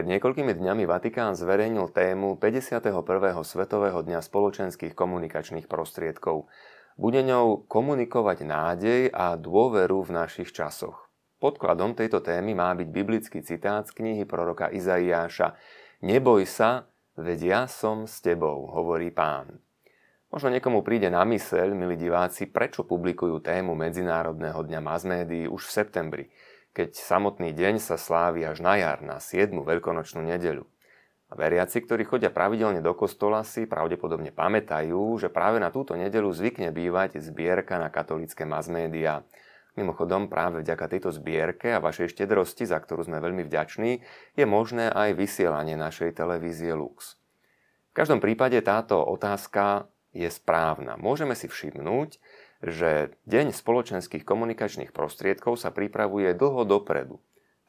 Pred niekoľkými dňami Vatikán zverejnil tému 51. Svetového dňa spoločenských komunikačných prostriedkov. Bude ňou komunikovať nádej a dôveru v našich časoch. Podkladom tejto témy má byť biblický citát z knihy proroka Izaiáša Neboj sa, veď ja som s tebou, hovorí pán. Možno niekomu príde na myseľ, milí diváci, prečo publikujú tému Medzinárodného dňa mass médií už v septembri – keď samotný deň sa slávi až na jar, na 7. veľkonočnú nedeľu. A veriaci, ktorí chodia pravidelne do kostola, si pravdepodobne pamätajú, že práve na túto nedeľu zvykne bývať zbierka na katolické mass médiá. Mimochodom, práve vďaka tejto zbierke a vašej štedrosti, za ktorú sme veľmi vďační, je možné aj vysielanie našej televízie Lux. V každom prípade táto otázka je správna. Môžeme si všimnúť, že Deň spoločenských komunikačných prostriedkov sa pripravuje dlho dopredu.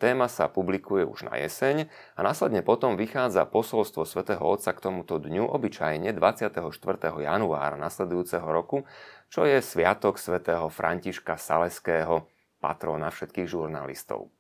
Téma sa publikuje už na jeseň a následne potom vychádza posolstvo svätého Otca k tomuto dňu obyčajne 24. januára nasledujúceho roku, čo je sviatok svätého Františka Saleského, patrona všetkých žurnalistov.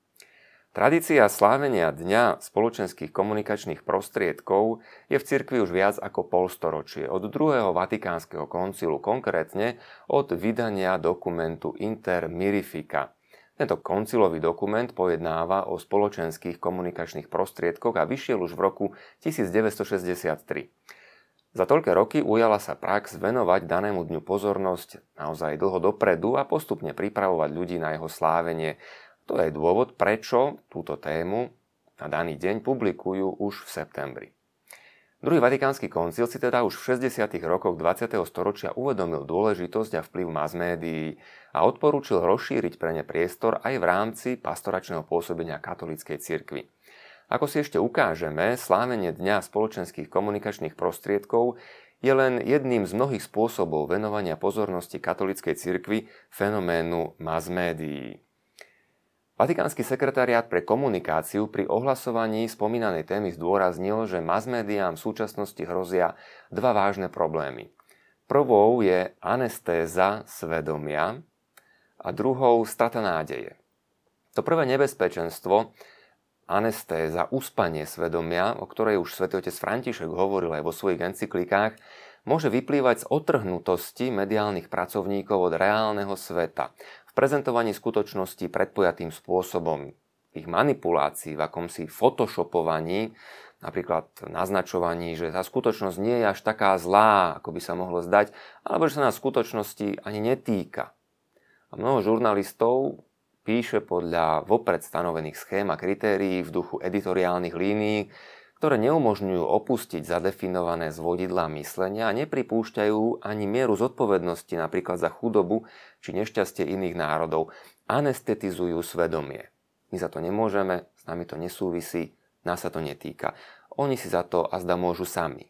Tradícia slávenia Dňa spoločenských komunikačných prostriedkov je v cirkvi už viac ako polstoročie, od druhého Vatikánskeho koncilu, konkrétne od vydania dokumentu Inter Mirifica. Tento koncilový dokument pojednáva o spoločenských komunikačných prostriedkoch a vyšiel už v roku 1963. Za toľké roky ujala sa prax venovať danému dňu pozornosť naozaj dlho dopredu a postupne pripravovať ľudí na jeho slávenie to je dôvod, prečo túto tému na daný deň publikujú už v septembri. Druhý vatikánsky koncil si teda už v 60. rokoch 20. storočia uvedomil dôležitosť a vplyv mass médií a odporúčil rozšíriť pre ne priestor aj v rámci pastoračného pôsobenia katolíckej cirkvi. Ako si ešte ukážeme, slávenie Dňa spoločenských komunikačných prostriedkov je len jedným z mnohých spôsobov venovania pozornosti katolíckej cirkvi fenoménu mass médií. Vatikánsky sekretariát pre komunikáciu pri ohlasovaní spomínanej témy zdôraznil, že mass médiám v súčasnosti hrozia dva vážne problémy. Prvou je anestéza svedomia a druhou strata nádeje. To prvé nebezpečenstvo, anestéza, uspanie svedomia, o ktorej už svätý otec František hovoril aj vo svojich encyklikách, môže vyplývať z otrhnutosti mediálnych pracovníkov od reálneho sveta, v prezentovaní skutočnosti predpojatým spôsobom, ich manipulácií, v akomsi photoshopovaní, napríklad naznačovaní, že tá skutočnosť nie je až taká zlá, ako by sa mohlo zdať, alebo že sa nás skutočnosti ani netýka. A mnoho žurnalistov píše podľa vopred stanovených schém a kritérií v duchu editoriálnych línií, ktoré neumožňujú opustiť zadefinované zvodidlá myslenia a nepripúšťajú ani mieru zodpovednosti napríklad za chudobu či nešťastie iných národov. Anestetizujú svedomie. My za to nemôžeme, s nami to nesúvisí, nás sa to netýka. Oni si za to azda môžu sami.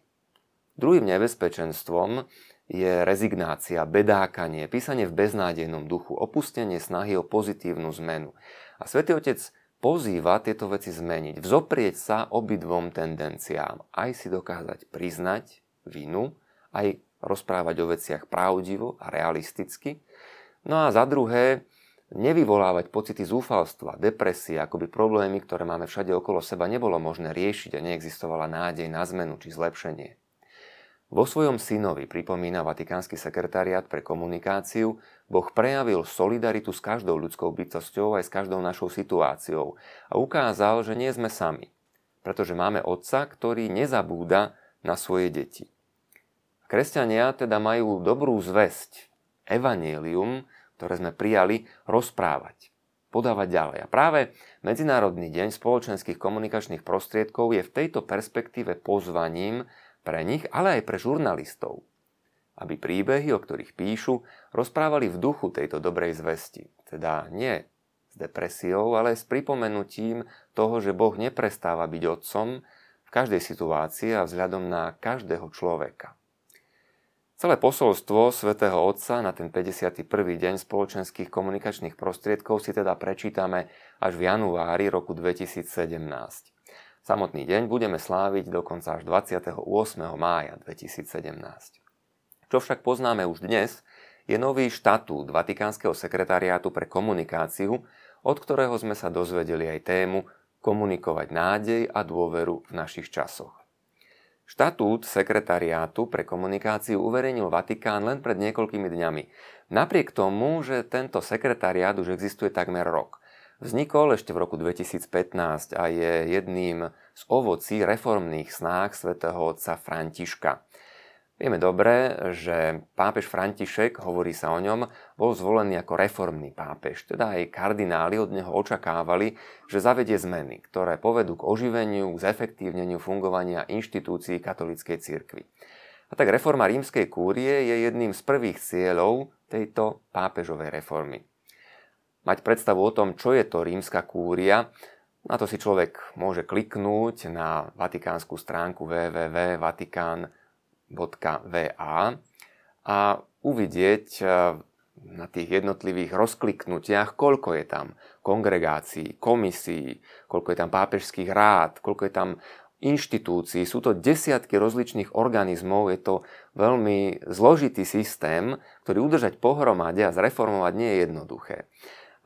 Druhým nebezpečenstvom je rezignácia, bedákanie, písanie v beznádejnom duchu, opustenie snahy o pozitívnu zmenu. A svätý Otec pozýva tieto veci zmeniť, vzoprieť sa obidvom tendenciám, aj si dokázať priznať vinu, aj rozprávať o veciach pravdivo a realisticky. No a za druhé, nevyvolávať pocity zúfalstva, depresie, akoby problémy, ktoré máme všade okolo seba, nebolo možné riešiť a neexistovala nádej na zmenu či zlepšenie. Vo svojom synovi, pripomína Vatikánsky sekretariát pre komunikáciu, Boh prejavil solidaritu s každou ľudskou bytosťou aj s každou našou situáciou a ukázal, že nie sme sami, pretože máme Otca, ktorý nezabúda na svoje deti. Kresťania teda majú dobrú zväzť, evanielium, ktoré sme prijali, rozprávať, podávať ďalej. A práve Medzinárodný deň spoločenských komunikačných prostriedkov je v tejto perspektíve pozvaním pre nich, ale aj pre žurnalistov, aby príbehy, o ktorých píšu, rozprávali v duchu tejto dobrej zvesti. Teda nie s depresiou, ale s pripomenutím toho, že Boh neprestáva byť otcom v každej situácii a vzhľadom na každého človeka. Celé posolstvo svätého Otca na ten 51. deň spoločenských komunikačných prostriedkov si teda prečítame až v januári roku 2017. Samotný deň budeme sláviť dokonca až 28. mája 2017. Čo však poznáme už dnes, je nový štatút Vatikánskeho sekretariátu pre komunikáciu, od ktorého sme sa dozvedeli aj tému komunikovať nádej a dôveru v našich časoch. Štatút sekretariátu pre komunikáciu uverejnil Vatikán len pred niekoľkými dňami. Napriek tomu, že tento sekretariát už existuje takmer rok. Vznikol ešte v roku 2015 a je jedným z ovocí reformných snách svätého otca Františka. Vieme dobre, že pápež František, hovorí sa o ňom, bol zvolený ako reformný pápež. Teda aj kardináli od neho očakávali, že zavedie zmeny, ktoré povedú k oživeniu, k zefektívneniu fungovania inštitúcií katolíckej cirkvi. A tak reforma rímskej kúrie je jedným z prvých cieľov tejto pápežovej reformy. Mať predstavu o tom, čo je to rímska kúria, na to si človek môže kliknúť na vatikánsku stránku www.vatikán.com www.va a uvidieť e, na tých jednotlivých rozkliknutiach, koľko je tam kongregácií, komisí, koľko je tam pápežských rád, koľko je tam inštitúcií. Sú to desiatky rozličných organizmov, je to veľmi zložitý systém, ktorý udržať pohromade a zreformovať nie je jednoduché.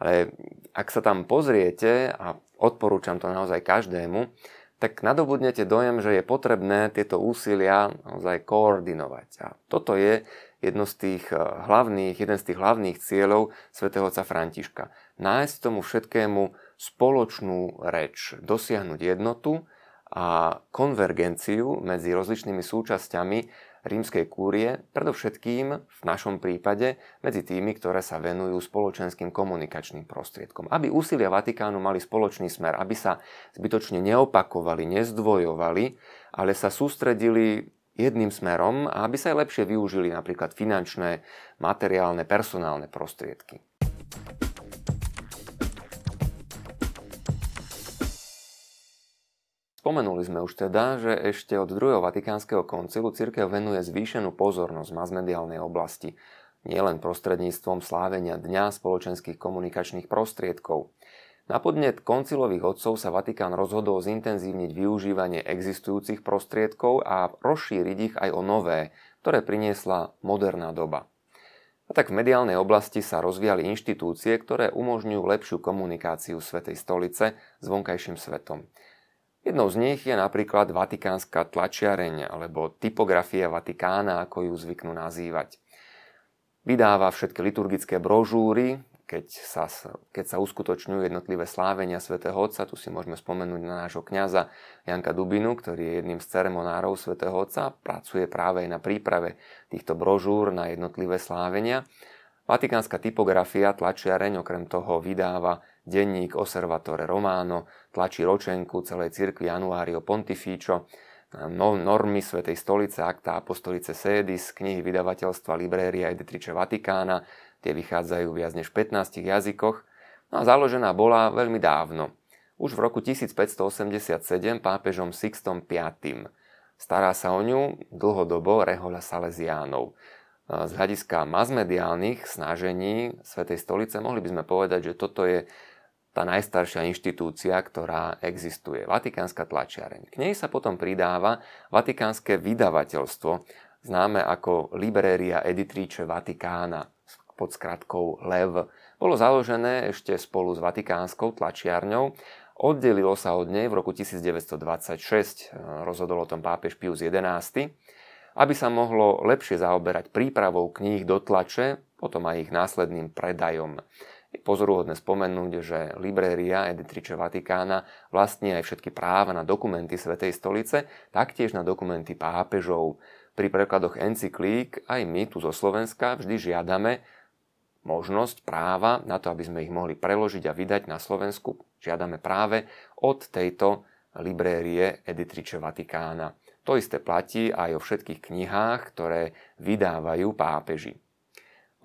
Ale ak sa tam pozriete, a odporúčam to naozaj každému, tak nadobudnete dojem, že je potrebné tieto úsilia naozaj koordinovať. A toto je jedno z tých eh, hlavných, jeden z tých hlavných cieľov svätého otca Františka. Nájsť tomu všetkému spoločnú reč, dosiahnuť jednotu a konvergenciu medzi rozličnými súčasťami rímskej kúrie, predovšetkým v našom prípade medzi tými, ktoré sa venujú spoločenským komunikačným prostriedkom. Aby úsilia Vatikánu mali spoločný smer, aby sa zbytočne neopakovali, nezdvojovali, ale sa sústredili jedným smerom a aby sa aj lepšie využili napríklad finančné, materiálne, personálne prostriedky. Spomenuli sme už teda, že ešte od druhého Vatikánskeho koncilu cirkev venuje zvýšenú pozornosť masmediálnej oblasti, nielen prostredníctvom slávenia Dňa spoločenských komunikačných prostriedkov. Na podnet koncilových otcov sa Vatikán rozhodol zintenzívniť využívanie existujúcich prostriedkov a rozšíriť ich aj o nové, ktoré priniesla moderná doba. A tak v mediálnej oblasti sa rozvíjali inštitúcie, ktoré umožňujú lepšiu komunikáciu Svetej stolice s vonkajším svetom. Jednou z nich je napríklad vatikánska tlačiareň alebo typografia Vatikána, ako ju zvyknú nazývať. Vydáva všetky liturgické brožúry, keď sa, keď sa uskutočňujú jednotlivé slávenia svätého Otca. Tu si môžeme spomenúť na nášho kňaza Janka Dubinu, ktorý je jedným z ceremonárov svätého Otca. Pracuje práve aj na príprave týchto brožúr na jednotlivé slávenia. Vatikánska typografia tlačiareň okrem toho vydáva denník Osservatore Romano, tlačí ročenku celej cirkvi Januario Pontificio, no, normy Svetej stolice, akta Apostolice Sedis, knihy vydavateľstva Libreria Editrice Vatikána, tie vychádzajú viac než v 15 jazykoch, no a založená bola veľmi dávno. Už v roku 1587 pápežom Sixtom V. Stará sa o ňu dlhodobo rehoľa Salesiánov. Z hľadiska masmediálnych snažení Svetej stolice mohli by sme povedať, že toto je tá najstaršia inštitúcia, ktorá existuje, Vatikánska tlačiareň. K nej sa potom pridáva Vatikánske vydavateľstvo, známe ako Libreria Editrice Vatikána pod skratkou LEV. Bolo založené ešte spolu s Vatikánskou tlačiarňou, oddelilo sa od nej v roku 1926, rozhodol o tom pápež Pius XI, aby sa mohlo lepšie zaoberať prípravou kníh do tlače, potom aj ich následným predajom. Je pozoruhodné spomenúť, že Libreria Editrice Vatikána vlastní aj všetky práva na dokumenty Svetej stolice, taktiež na dokumenty pápežov. Pri prekladoch encyklík aj my tu zo Slovenska vždy žiadame možnosť práva na to, aby sme ich mohli preložiť a vydať na Slovensku. Žiadame práve od tejto Librerie Editrice Vatikána. To isté platí aj o všetkých knihách, ktoré vydávajú pápeži.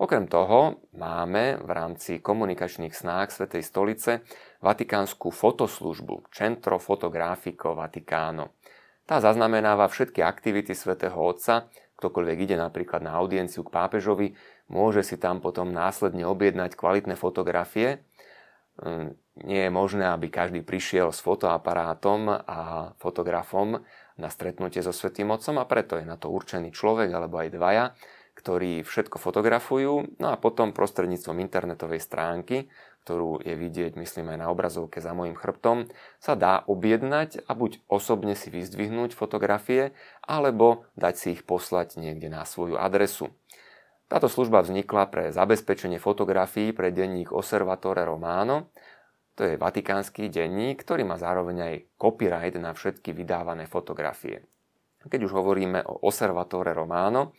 Okrem toho máme v rámci komunikačných snách Svetej stolice vatikánsku fotoslužbu Centro Fotografico Vaticano. Tá zaznamenáva všetky aktivity svätého Otca, ktokoľvek ide napríklad na audienciu k pápežovi, môže si tam potom následne objednať kvalitné fotografie. Hm, nie je možné, aby každý prišiel s fotoaparátom a fotografom na stretnutie so Svetým Otcom a preto je na to určený človek alebo aj dvaja, ktorí všetko fotografujú, no a potom prostredníctvom internetovej stránky, ktorú je vidieť, myslím aj na obrazovke za mojim chrbtom, sa dá objednať a buď osobne si vyzdvihnúť fotografie, alebo dať si ich poslať niekde na svoju adresu. Táto služba vznikla pre zabezpečenie fotografií pre denník Osservatore Romano. To je vatikánsky denník, ktorý má zároveň aj copyright na všetky vydávané fotografie. Keď už hovoríme o Osservatore Romano,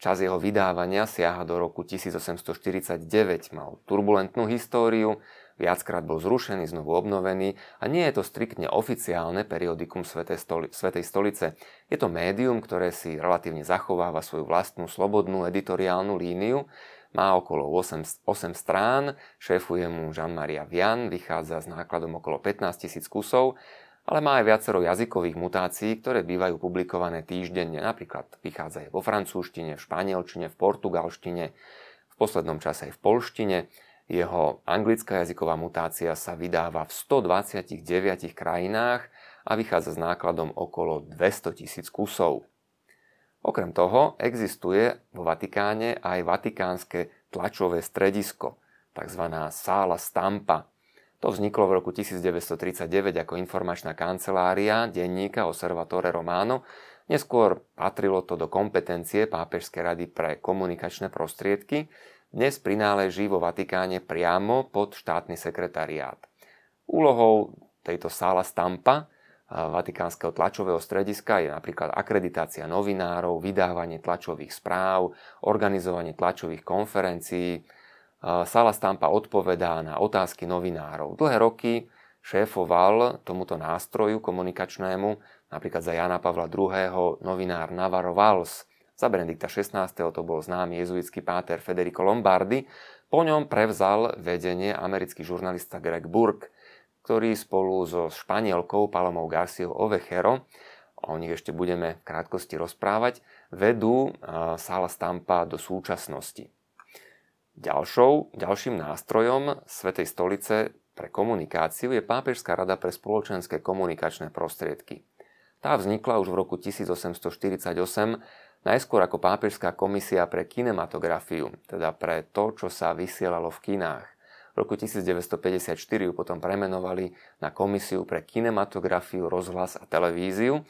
čas jeho vydávania siaha do roku 1849. Mal turbulentnú históriu, viackrát bol zrušený, znovu obnovený a nie je to striktne oficiálne periodikum Svetej, stoli- Svetej stolice. Je to médium, ktoré si relatívne zachováva svoju vlastnú slobodnú editoriálnu líniu, má okolo 8, 8 strán, šéfuje mu Jean-Maria Vian, vychádza s nákladom okolo 15 tisíc kusov, ale má aj viacero jazykových mutácií, ktoré bývajú publikované týždenne. Napríklad vychádza aj vo francúzštine, v španielčine, v portugalštine, v poslednom čase aj v polštine. Jeho anglická jazyková mutácia sa vydáva v 129 krajinách a vychádza s nákladom okolo 200 tisíc kusov. Okrem toho existuje vo Vatikáne aj vatikánske tlačové stredisko, tzv. sála Stampa. To vzniklo v roku 1939 ako informačná kancelária denníka Osservatore Romano. Neskôr patrilo to do kompetencie Pápežskej rady pre komunikačné prostriedky, dnes prináleží vo Vatikáne priamo pod štátny sekretariát. Úlohou tejto sála Stampa Vatikánskeho tlačového strediska je napríklad akreditácia novinárov, vydávanie tlačových správ, organizovanie tlačových konferencií. Sala Stampa odpovedá na otázky novinárov. Dlhé roky šéfoval tomuto nástroju komunikačnému, napríklad za Jana Pavla II. novinár Navarro Valls – za Benedikta XVI. to bol známy jezuitský páter Federico Lombardi. Po ňom prevzal vedenie americký žurnalista Greg Burke, ktorý spolu so španielkou Palomou Garciou Ovejero, o nich ešte budeme v krátkosti rozprávať, vedú Sala Stampa do súčasnosti. Ďalšou, ďalším nástrojom Svetej stolice pre komunikáciu je Pápežská rada pre spoločenské komunikačné prostriedky. Tá vznikla už v roku 1848 najskôr ako pápežská komisia pre kinematografiu, teda pre to, čo sa vysielalo v kinách. V roku 1954 ju potom premenovali na komisiu pre kinematografiu, rozhlas a televíziu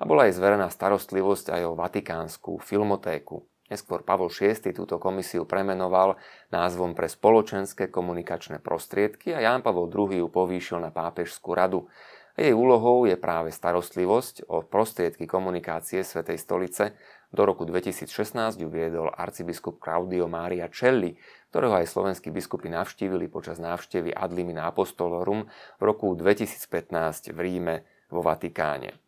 a bola aj zverená starostlivosť aj o vatikánsku filmotéku. Neskôr Pavol VI túto komisiu premenoval názvom pre spoločenské komunikačné prostriedky a Ján Pavol II ju povýšil na pápežskú radu. Jej úlohou je práve starostlivosť o prostriedky komunikácie Svetej stolice. Do roku 2016 ju viedol arcibiskup Claudio Mária Celli, ktorého aj slovenskí biskupy navštívili počas návštevy Ad limina apostolorum v roku 2015 v Ríme vo Vatikáne.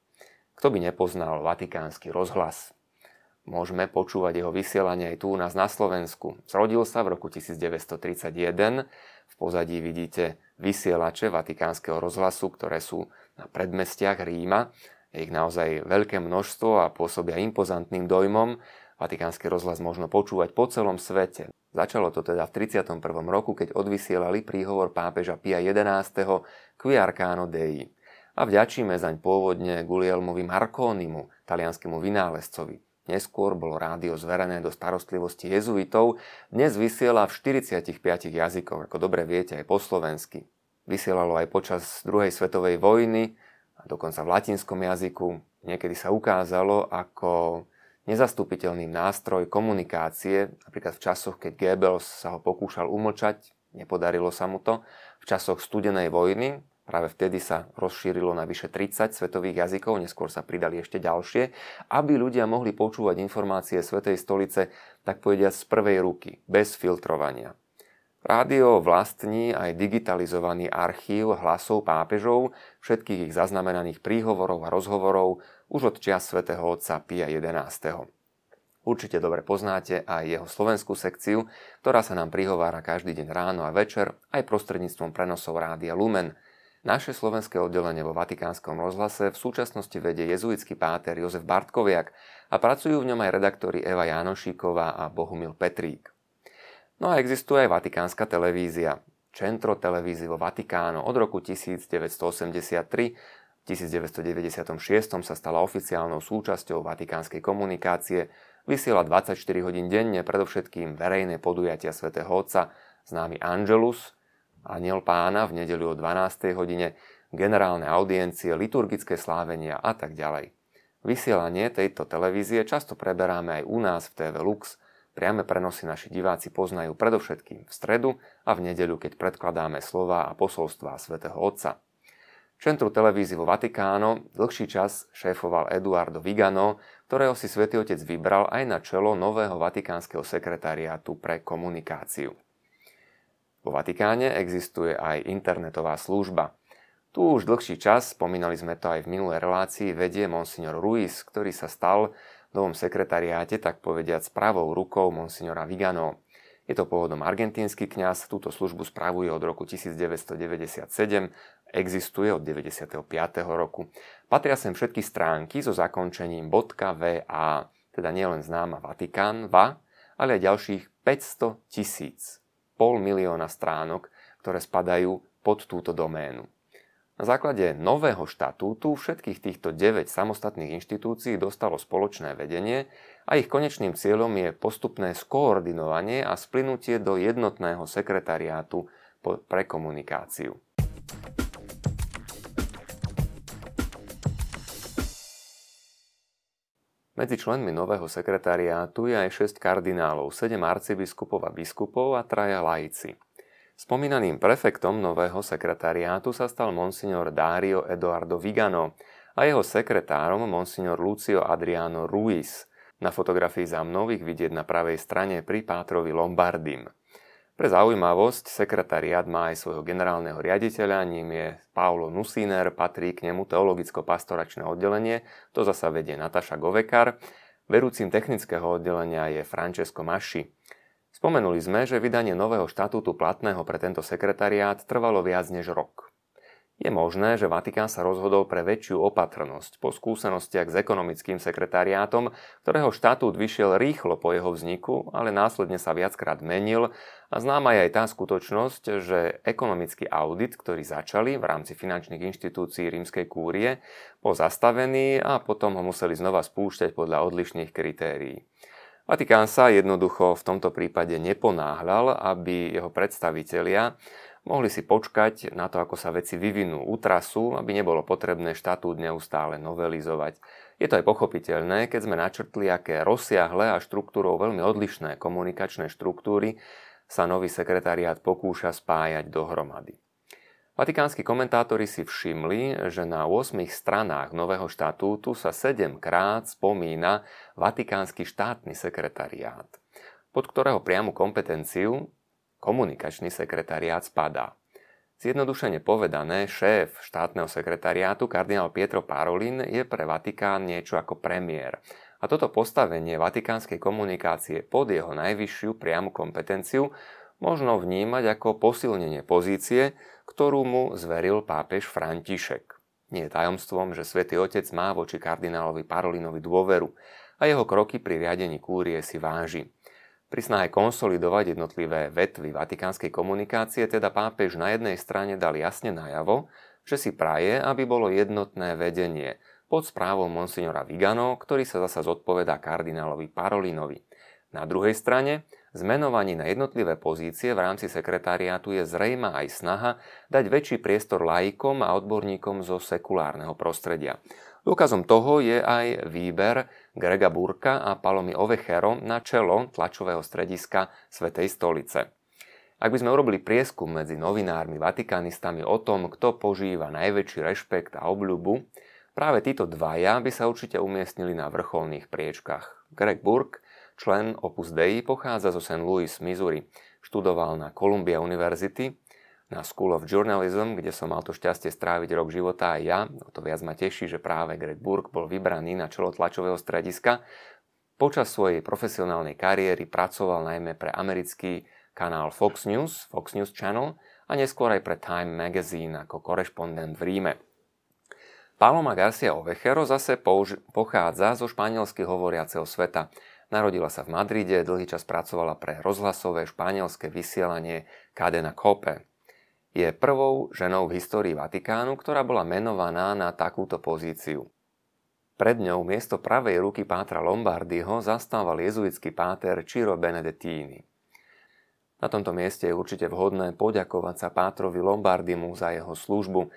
Kto by nepoznal vatikánsky rozhlas? Môžeme počúvať jeho vysielanie aj tu u nás na Slovensku. Zrodil sa v roku 1931. V pozadí vidíte vysielače Vatikánskeho rozhlasu, ktoré sú na predmestiach Ríma. Je ich naozaj veľké množstvo a pôsobia impozantným dojmom. Vatikánsky rozhlas možno počúvať po celom svete. Začalo to teda v 31. roku, keď odvysielali príhovor pápeža Pia XI. Qui Arcano Dei. A vďačíme zaň pôvodne Gulielmovi Marconimu, talianskému vynálezcovi. Neskôr bolo rádio zverené do starostlivosti jezuitov, dnes vysiela v 45 jazykoch, ako dobre viete aj po slovensky. Vysielalo aj počas druhej svetovej vojny, a dokonca v latinskom jazyku. Niekedy sa ukázalo ako nezastupiteľný nástroj komunikácie, napríklad v časoch, keď Goebbels sa ho pokúšal umlčať, nepodarilo sa mu to. V časoch studenej vojny, Práve vtedy sa rozšírilo na vyše 30 svetových jazykov, neskôr sa pridali ešte ďalšie, aby ľudia mohli počúvať informácie Svetej stolice, tak povediať z prvej ruky, bez filtrovania. Rádio vlastní aj digitalizovaný archív hlasov pápežov, všetkých ich zaznamenaných príhovorov a rozhovorov už od čias svätého otca Pia XI. Určite dobre poznáte aj jeho slovenskú sekciu, ktorá sa nám prihovára každý deň ráno a večer aj prostredníctvom prenosov Rádia Lumen – naše slovenské oddelenie vo Vatikánskom rozhlase v súčasnosti vedie jezuitský páter Jozef Bartkoviak a pracujú v ňom aj redaktori Eva Janošíková a Bohumil Petrík. No a existuje aj Vatikánska televízia. Centro Televízio Vaticano od roku 1983 v 1996 sa stala oficiálnou súčasťou vatikánskej komunikácie Vysiela 24 hodín denne, predovšetkým verejné podujatia svätého Otca, známy Angelus, Aniel pána v nedeľu o 12. hodine, generálne audiencie, liturgické slávenia a tak ďalej. Vysielanie tejto televízie často preberáme aj u nás v TV Lux. Priame prenosy naši diváci poznajú predovšetkým v stredu a v nedeľu, keď predkladáme slova a posolstvá svätého Otca. Centru televízii vo Vatikáno dlhší čas šéfoval Eduardo Vigano, ktorého si svätý Otec vybral aj na čelo nového vatikánskeho sekretariátu pre komunikáciu. Vo Vatikáne existuje aj internetová služba. Tu už dlhší čas, spomínali sme to aj v minulej relácii, vedie monsignor Ruiz, ktorý sa stal novom sekretariáte, tak povediať, pravou rukou monsignora Vigano. Je to pôvodom argentínsky kňaz, túto službu spravuje od roku 1997, existuje od 95. roku. Patria sem všetky stránky so zakončením .va, teda nielen známa Vatikán, VA, ale aj ďalších 500 tisíc, pol milióna stránok, ktoré spadajú pod túto doménu. Na základe nového štatútu všetkých týchto 9 samostatných inštitúcií dostalo spoločné vedenie a ich konečným cieľom je postupné skoordinovanie a splynutie do jednotného sekretariátu pre komunikáciu. Medzi členmi nového sekretariátu je aj 6 kardinálov, 7 arcibiskupov a biskupov a traja laici. Spomínaným prefektom nového sekretariátu sa stal monsignor Dario Eduardo Vigano a jeho sekretárom monsignor Lucio Adriano Ruiz. Na fotografii za mnou ich vidieť na pravej strane pri Pátrovi Lombardim. Pre zaujímavosť, sekretariát má aj svojho generálneho riaditeľa, ním je Paolo Nusiner, patrí k nemu teologicko-pastoračné oddelenie, to zasa vedie Nataša Govekar, vedúcim technického oddelenia je Francesco Masci. Spomenuli sme, že vydanie nového štatútu platného pre tento sekretariát trvalo viac než rok. Je možné, že Vatikán sa rozhodol pre väčšiu opatrnosť po skúsenostiach s ekonomickým sekretariátom, ktorého štatút vyšiel rýchlo po jeho vzniku, ale následne sa viackrát menil a známa je aj tá skutočnosť, že ekonomický audit, ktorý začali v rámci finančných inštitúcií rímskej kúrie, bol zastavený a potom ho museli znova spúšťať podľa odlišných kritérií. Vatikán sa jednoducho v tomto prípade neponáhľal, aby jeho predstavitelia mohli si počkať na to, ako sa veci vyvinú útrasu, aby nebolo potrebné štatút neustále novelizovať. Je to aj pochopiteľné, keď sme načrtli, aké rozsiahle a štruktúrou veľmi odlišné komunikačné štruktúry sa nový sekretariát pokúša spájať dohromady. Vatikánsky komentátori si všimli, že na 8 stranách nového štatútu sa 7 krát spomína Vatikánsky štátny sekretariát, pod ktorého priamu kompetenciu komunikačný sekretariát spadá. Zjednodušene povedané, šéf štátneho sekretariátu kardinál Pietro Parolin je pre Vatikán niečo ako premiér. A toto postavenie vatikánskej komunikácie pod jeho najvyššiu priamu kompetenciu možno vnímať ako posilnenie pozície, ktorú mu zveril pápež František. Nie je tajomstvom, že svätý Otec má voči kardinálovi Parolinovi dôveru a jeho kroky pri riadení kúrie si váži. Pri snahe konsolidovať jednotlivé vetvy vatikánskej komunikácie teda pápež na jednej strane dal jasne najavo, že si praje, aby bolo jednotné vedenie pod správou monsignora Vigano, ktorý sa zasa zodpovedá kardinálovi Parolinovi. Na druhej strane zmenovaní na jednotlivé pozície v rámci sekretariátu je zrejma aj snaha dať väčší priestor laikom a odborníkom zo sekulárneho prostredia. Dôkazom toho je aj výber Grega Burka a Palomy Ovechero na čelo tlačového strediska Svetej stolice. Ak by sme urobili prieskum medzi novinármi, vatikanistami o tom, kto požíva najväčší rešpekt a obľubu, práve títo dvaja by sa určite umiestnili na vrcholných priečkach. Greg Burke Člen Opus Dei pochádza zo St. Louis, Missouri. Študoval na Columbia University, na School of Journalism, kde som mal to šťastie stráviť rok života aj ja. O to viac ma teší, že práve Greg Burke bol vybraný na čelo tlačového strediska. Počas svojej profesionálnej kariéry pracoval najmä pre americký kanál Fox News, Fox News Channel a neskôr aj pre Time Magazine ako korešpondent v Ríme. Paloma Garcia Ovejero zase pochádza zo španielsky hovoriaceho sveta. Narodila sa v Madride, dlhý čas pracovala pre rozhlasové španielské vysielanie Cadena Cope. Je prvou ženou v histórii Vatikánu, ktorá bola menovaná na takúto pozíciu. Pred ňou miesto pravej ruky pátra Lombardyho zastával jezuitský páter Ciro Benedettini. Na tomto mieste je určite vhodné poďakovať sa pátrovi Lombardimu za jeho službu.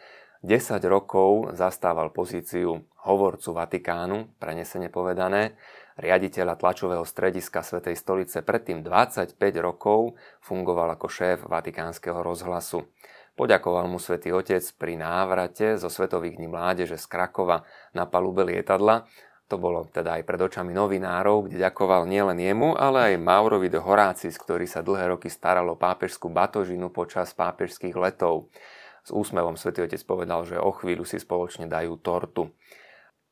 10 rokov zastával pozíciu hovorcu Vatikánu, prenesene povedané, riaditeľa tlačového strediska Svetej stolice. Predtým 25 rokov fungoval ako šéf Vatikánskeho rozhlasu. Poďakoval mu svätý Otec pri návrate zo Svetových dní mládeže z Krakova na palube lietadla. To bolo teda aj pred očami novinárov, kde ďakoval nielen jemu, ale aj Maurovi de Horácis, ktorý sa dlhé roky staral o pápežskú batožinu počas pápežských letov. S úsmevom svätý Otec povedal, že o chvíľu si spoločne dajú tortu.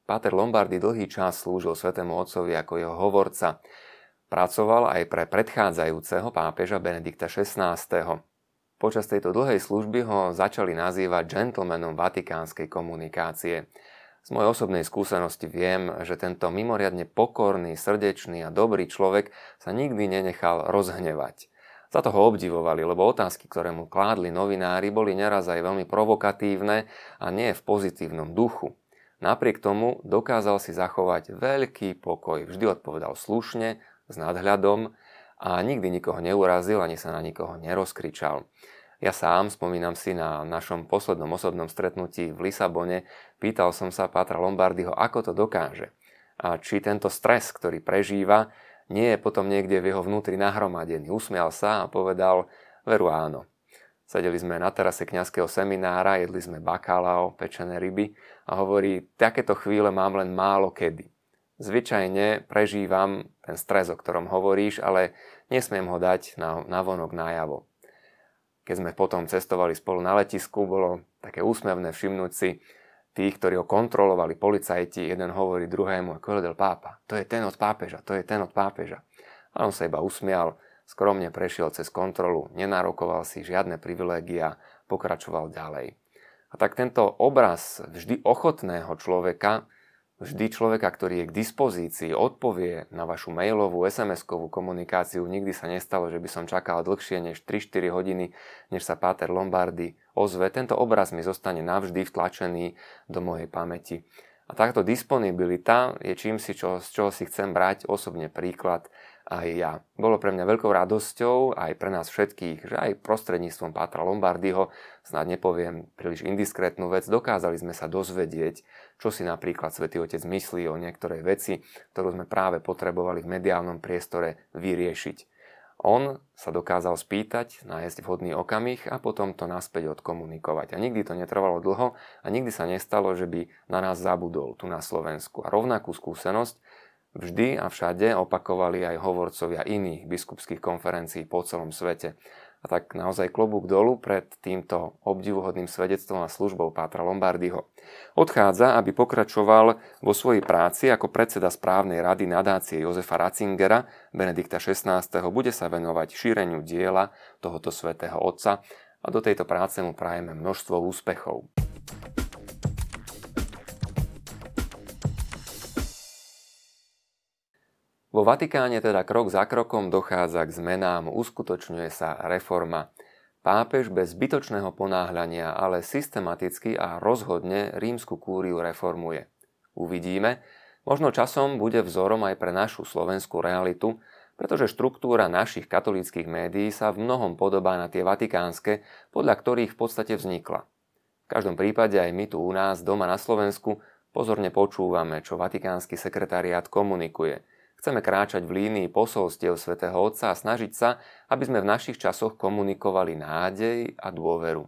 Páter Lombardy dlhý čas slúžil svätému Otcovi ako jeho hovorca. Pracoval aj pre predchádzajúceho pápeža Benedikta XVI. Počas tejto dlhej služby ho začali nazývať gentlemanom vatikánskej komunikácie. Z mojej osobnej skúsenosti viem, že tento mimoriadne pokorný, srdečný a dobrý človek sa nikdy nenechal rozhnevať. Za to ho obdivovali, lebo otázky, ktoré mu kládli novinári, boli neraz aj veľmi provokatívne a nie v pozitívnom duchu. Napriek tomu dokázal si zachovať veľký pokoj. Vždy odpovedal slušne, s nadhľadom a nikdy nikoho neurazil ani sa na nikoho nerozkričal. Ja sám spomínam si na našom poslednom osobnom stretnutí v Lisabone, pýtal som sa Pátra Lombardyho, ako to dokáže. A či tento stres, ktorý prežíva, nie je potom niekde v jeho vnútri nahromadený. Usmial sa a povedal, veru áno. Sedeli sme na terase kňazského seminára, jedli sme bakalao, pečené ryby a hovorí, takéto chvíle mám len málo kedy. Zvyčajne prežívam ten stres, o ktorom hovoríš, ale nesmiem ho dať na, na vonok najavo. Keď sme potom cestovali spolu na letisku, bolo také úsmevné všimnúť si tých, ktorí ho kontrolovali, policajti, jeden hovorí druhému, ako del pápa, to je ten od pápeža, to je ten od pápeža. A on sa iba usmial, skromne prešiel cez kontrolu, nenárokoval si žiadne privilégia, pokračoval ďalej. A tak tento obraz vždy ochotného človeka Vždy človeka, ktorý je k dispozícii, odpovie na vašu mailovú, SMS-kovú komunikáciu. Nikdy sa nestalo, že by som čakal dlhšie než 3-4 hodiny, než sa Páter Lombardy ozve. Tento obraz mi zostane navždy vtlačený do mojej pamäti. A táto disponibilita je čím si, čo, z čoho si chcem brať osobne príklad aj ja. Bolo pre mňa veľkou radosťou, aj pre nás všetkých, že aj prostredníctvom Pátra Lombardyho, snad nepoviem príliš indiskrétnu vec, dokázali sme sa dozvedieť, čo si napríklad Svetý Otec myslí o niektorej veci, ktorú sme práve potrebovali v mediálnom priestore vyriešiť. On sa dokázal spýtať, nájsť vhodný okamih a potom to naspäť odkomunikovať. A nikdy to netrvalo dlho a nikdy sa nestalo, že by na nás zabudol tu na Slovensku. A rovnakú skúsenosť Vždy a všade opakovali aj hovorcovia iných biskupských konferencií po celom svete. A tak naozaj klobúk dolu pred týmto obdivuhodným svedectvom a službou Pátra Lombardyho. Odchádza, aby pokračoval vo svojej práci ako predseda správnej rady nadácie Jozefa Ratzingera, Benedikta XVI. bude sa venovať šíreniu diela tohoto svätého Otca a do tejto práce mu prajeme množstvo úspechov. Vo Vatikáne teda krok za krokom dochádza k zmenám, uskutočňuje sa reforma. Pápež bez zbytočného ponáhľania, ale systematicky a rozhodne rímsku kúriu reformuje. Uvidíme, možno časom bude vzorom aj pre našu slovenskú realitu, pretože štruktúra našich katolíckých médií sa v mnohom podobá na tie vatikánske, podľa ktorých v podstate vznikla. V každom prípade aj my tu u nás, doma na Slovensku, pozorne počúvame, čo vatikánsky sekretariát komunikuje – Chceme kráčať v línii posolstiev svätého Otca a snažiť sa, aby sme v našich časoch komunikovali nádej a dôveru.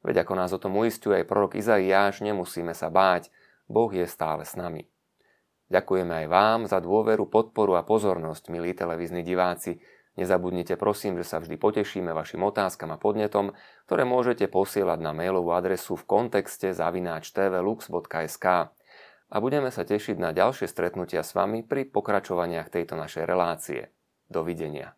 Veď ako nás o tom uistuje aj prorok Izaiáš, nemusíme sa báť, Boh je stále s nami. Ďakujeme aj vám za dôveru, podporu a pozornosť, milí televízni diváci. Nezabudnite prosím, že sa vždy potešíme vašim otázkam a podnetom, ktoré môžete posielať na mailovú adresu v kontexte zavináč tvlux.sk a budeme sa tešiť na ďalšie stretnutia s vami pri pokračovaniach tejto našej relácie. Dovidenia.